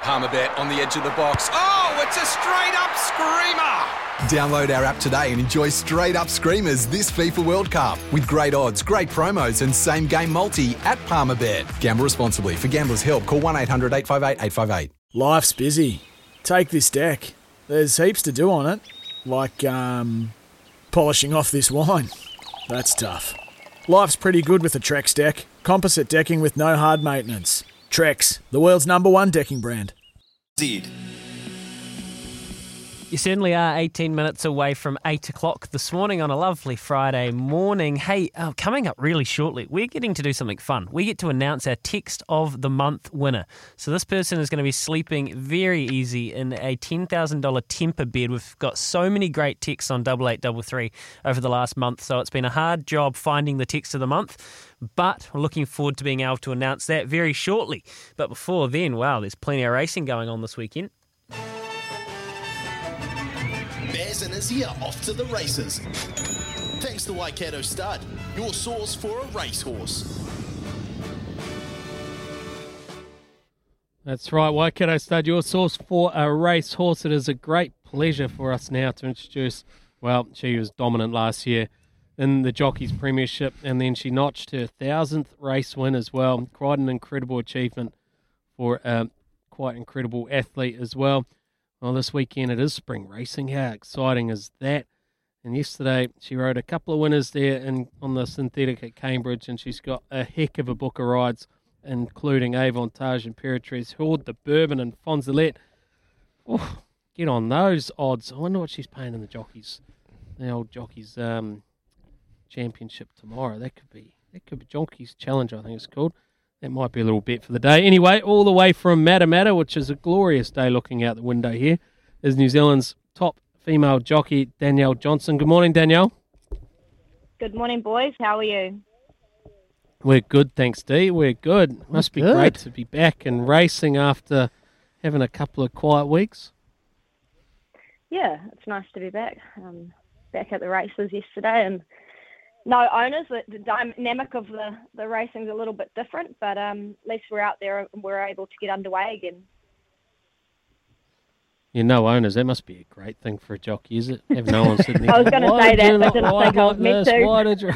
Palmerbet on the edge of the box. Oh, it's a straight up screamer! Download our app today and enjoy straight up screamers this FIFA World Cup with great odds, great promos, and same game multi at Palmerbet. Gamble responsibly. For gamblers' help, call 1 800 858 858. Life's busy. Take this deck. There's heaps to do on it, like um, polishing off this wine. That's tough. Life's pretty good with a Trex deck. Composite decking with no hard maintenance. Trex, the world's number one decking brand. Zed. You certainly are 18 minutes away from 8 o'clock this morning on a lovely Friday morning. Hey, uh, coming up really shortly, we're getting to do something fun. We get to announce our Text of the Month winner. So, this person is going to be sleeping very easy in a $10,000 Tempur bed. We've got so many great texts on 8833 over the last month, so it's been a hard job finding the Text of the Month. But we're looking forward to being able to announce that very shortly. But before then, wow, there's plenty of racing going on this weekend. Baz and Izzy are off to the races. Thanks to Waikato Stud, your source for a racehorse. That's right, Waikato Stud, your source for a racehorse. It is a great pleasure for us now to introduce, well, she was dominant last year in the Jockeys Premiership, and then she notched her thousandth race win as well. Quite an incredible achievement for a quite incredible athlete as well. Well, this weekend it is spring racing. How exciting is that? And yesterday she rode a couple of winners there in, on the synthetic at Cambridge, and she's got a heck of a book of rides, including Avantage and Imperatrice, Horde, the Bourbon, and Fonzalette. Oh, get on those odds. I wonder what she's paying in the jockeys, the old jockeys um, championship tomorrow. That could be that could be jockeys challenge. I think it's called. That might be a little bet for the day. Anyway, all the way from Matamata, which is a glorious day looking out the window here, is New Zealand's top female jockey, Danielle Johnson. Good morning, Danielle. Good morning, boys. How are you? We're good, thanks, Dee. We're good. Must be good. great to be back and racing after having a couple of quiet weeks. Yeah, it's nice to be back. Um, back at the races yesterday, and no owners. The, the dynamic of the the racing's a little bit different, but um, at least we're out there and we're able to get underway again. You know, owners, that must be a great thing for a jockey, is it? Have no one sitting there. I was gonna say that, but didn't think I was meant to." Why did you?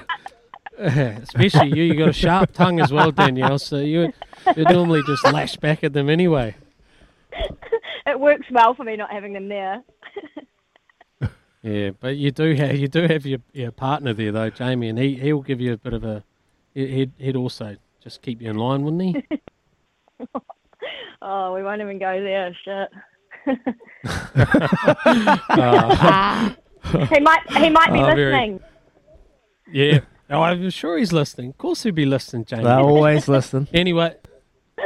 Especially you, you got a sharp tongue as well, Danielle. So you you normally just lash back at them anyway. It works well for me not having them there. Yeah, but you do have you do have your, your partner there though, Jamie, and he he'll give you a bit of a he- he'd he'd also just keep you in line, wouldn't he? Oh, we won't even go there. Shit. Uh, he might he might be Oh, very- listening. yeah, oh, I'm sure he's listening. Of course, he'd be listening, Jamie. They're always listening. Anyway,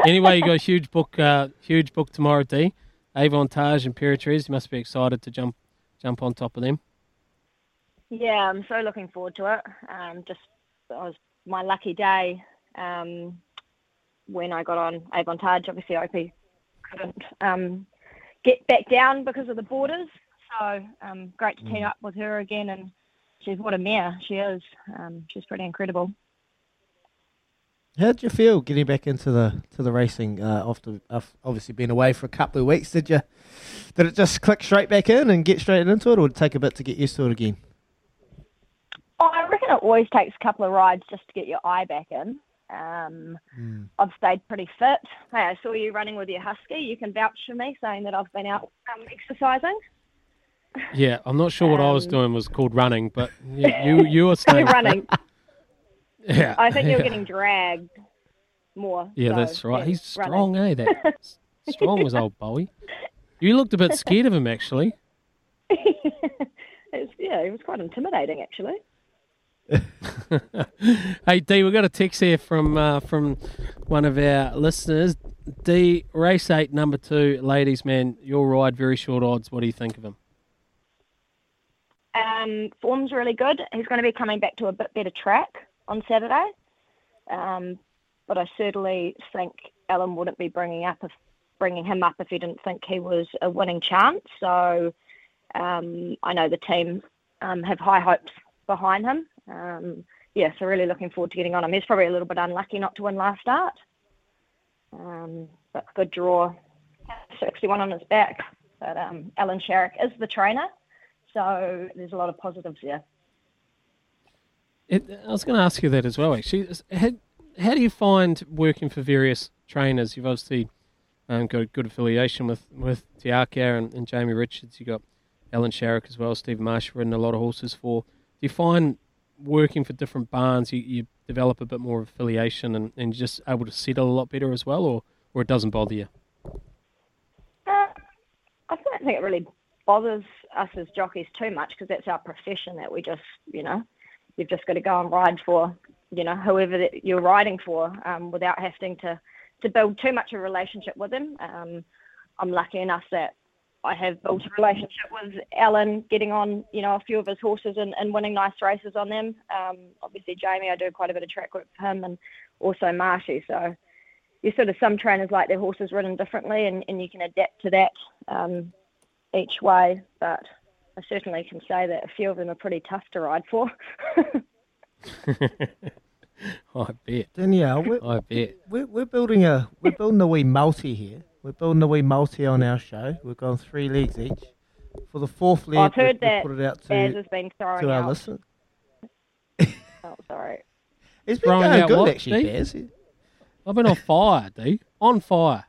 anyway, you got a huge book, uh, huge book tomorrow, D. Avantage and Imperatrice. You must be excited to jump jump on top of them. Yeah, I'm so looking forward to it. Um, just it was my lucky day um, when I got on Avantage. Obviously, Opie couldn't um, get back down because of the borders. So um, great to team up with her again, and she's what a mare she is. Um, she's pretty incredible. How did you feel getting back into the to the racing uh, after af- obviously being away for a couple of weeks? Did you did it just click straight back in and get straight into it, or did it take a bit to get used to it again? Oh, I reckon it always takes a couple of rides just to get your eye back in. Um, Mm. I've stayed pretty fit. Hey, I saw you running with your husky. You can vouch for me, saying that I've been out um, exercising. Yeah, I'm not sure what I was Um, doing was called running, but yeah, you you were staying fit. running. Yeah, I think you're yeah. getting dragged more. Yeah, so, that's right. He's running. strong, eh? That strong was old Bowie. You looked a bit scared of him, actually. It's, yeah, it was quite intimidating, actually. hey D, we've got a text here from uh, from one of our listeners. D, race eight, number two, ladies, man, your ride, very short odds. What do you think of him? Um, form's really good. He's going to be coming back to a bit better track on Saturday. Um, but I certainly think Alan wouldn't be bringing up if, bringing him up if he didn't think he was a winning chance. So um, I know the team um, have high hopes behind him. Um, yeah, so really looking forward to getting on him. He's probably a little bit unlucky not to win last start, um, but good draw. 61 on his back. But um, Alan Sharrock is the trainer, so there's a lot of positives there. It, I was going to ask you that as well. Actually, how, how do you find working for various trainers? You've obviously um, got a good affiliation with with Te Akau and, and Jamie Richards. You've got Alan Sharrock as well. Steve Marsh ridden a lot of horses for. Do you find working for different barns, you, you develop a bit more affiliation and, and you're just able to settle a lot better as well, or or it doesn't bother you? Uh, I don't think it really bothers us as jockeys too much because that's our profession that we just, you know, you've just got to go and ride for, you know, whoever that you're riding for um, without having to, to build too much of a relationship with them. Um, I'm lucky enough that I have built a relationship with Alan, getting on, you know, a few of his horses and, and winning nice races on them. Um, obviously, Jamie, I do quite a bit of track work for him and also Marshy. So you sort of some trainers like their horses ridden differently and, and you can adapt to that um, each way. But I certainly can say that a few of them are pretty tough to ride for. I bet. Danielle, we're, I bet. we're, we're building a we're building a wee multi here. We're building a wee multi on our show. We've gone three legs each. For the fourth leg, I've we- heard we that put it out Baz to, has been throwing to our out. listeners. Oh, sorry. It's been Throwing going out good what, actually, Dee? Baz. I've been on fire, D. On fire.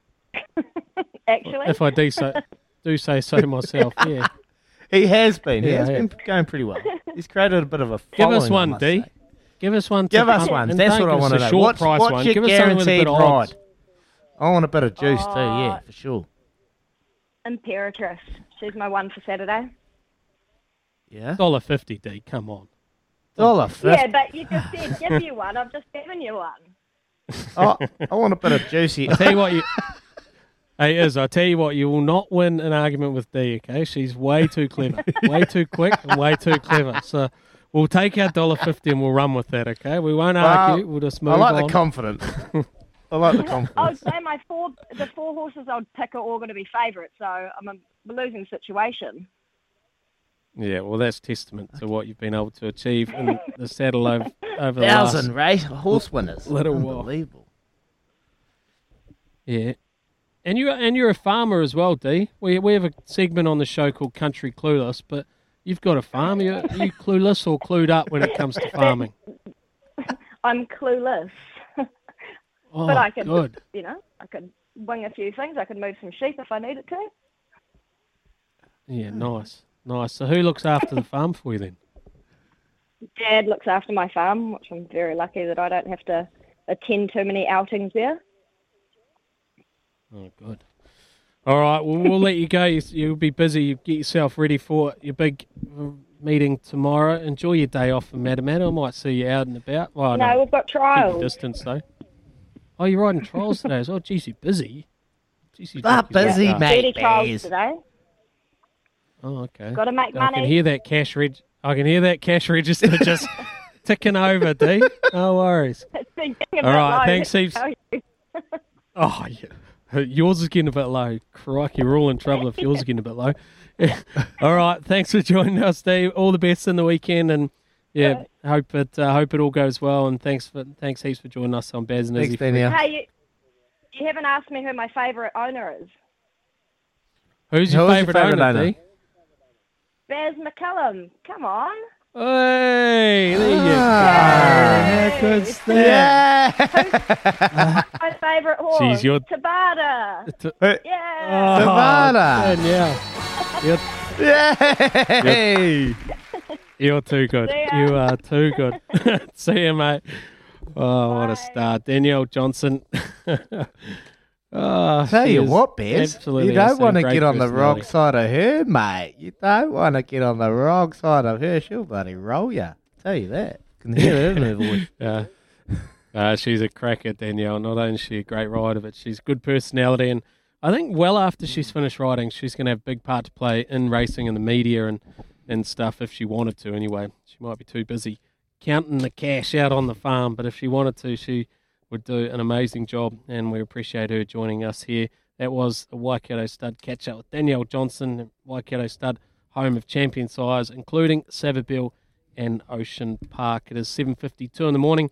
Actually, If I do so, do say so myself. Yeah. He has been. he Yeah, has yeah. been going pretty well. He's created a bit of a Give following. us I one, must D. say. Give us one. Give us one. That's what I want to know. Short What's, price what's one. your Give us something with a guaranteed bit of odds. ride? I want a bit of juice too. Yeah, Uh, for sure. Imperatrice. She's my one for Saturday. Yeah. Dollar fifty, D. Come on. Dollar fifty. Yeah, but you just said give you one. I've just given you one. Oh, I want a bit of juicy. I tell you what, you. Hey, Iz, I tell you what, you will not win an argument with D. Okay, she's way too clever, way too quick, and way too clever. So we'll take our dollar fifty and we'll run with that. Okay, we won't argue. We'll just move on. I like on. the confidence. I like the confidence. I would confidence. say my four, the four horses I'd pick are all going to be favourites, so I'm a losing situation. Yeah, well, that's testament to what you've been able to achieve in the saddle over, over the Thousand race horse winners. little while. Unbelievable. Yeah, and you and you're a farmer as well, D. We we have a segment on the show called Country Clueless, but you've got a farm. You are you clueless or clued up when it comes to farming? I'm clueless, Oh, but I could, good. you know, I could wing a few things. I could move some sheep if I needed to. Yeah, nice, nice. So who looks after the farm for you then? Dad looks after my farm, which I'm very lucky that I don't have to attend too many outings there. Oh, good. All right, well, we'll let you go. You, you'll be busy. You get yourself ready for your big uh, meeting tomorrow. Enjoy your day off in Matamata. I might see you out and about. Well, no, we've got keep trials. distance though. Oh, you're riding trials today as well. Geez, you're busy. Geez, you Ah, jockeys busy, fast. mate. 30 trials today. Oh, okay. Got to make I money. can hear that cash reg. I can hear that cash register just ticking over, D. No worries. It's been getting a All bit right, low, thanks, let heaps. Oh, yeah. Yours is getting a bit low. Crikey, we're all in trouble if yours is getting a bit low. all right, thanks for joining us, Dave. All the best in the weekend, and yeah, hope it uh, hope it all goes well. And thanks for thanks heaps for joining us on Baz and Thanks, Izzy. Danielle. Hey, you, you haven't asked me who my favourite owner is. Who's your Who is your favourite favourite owner, owner? D? Baz McCullum. Come on. Hey, there you Ah, go. how good's that? My favourite horse. Jeez, you're- Tabata. T- eh. Yeah. Savannah. Danielle, you're, Yay! you're too good. You are too good. See you, mate. Oh, what a start. Danielle Johnson. oh, Tell you what, Bez, you don't want to get on the wrong side of her, mate. You don't want to get on the wrong side of her. She'll bloody roll you. Tell you that. Can hear it in her voice. Yeah. Uh, she's a cracker, Danielle. Not only is she a great rider, but she's good personality. And I think well after she's finished riding, she's going to have a big part to play in racing and the media and, and stuff if she wanted to anyway. She might be too busy counting the cash out on the farm, but if she wanted to, she would do an amazing job. And we appreciate her joining us here. That was a Waikato stud catch up with Danielle Johnson, Waikato stud, home of champion sires, including Savabeel and Ocean Park. It is 7.52 in the morning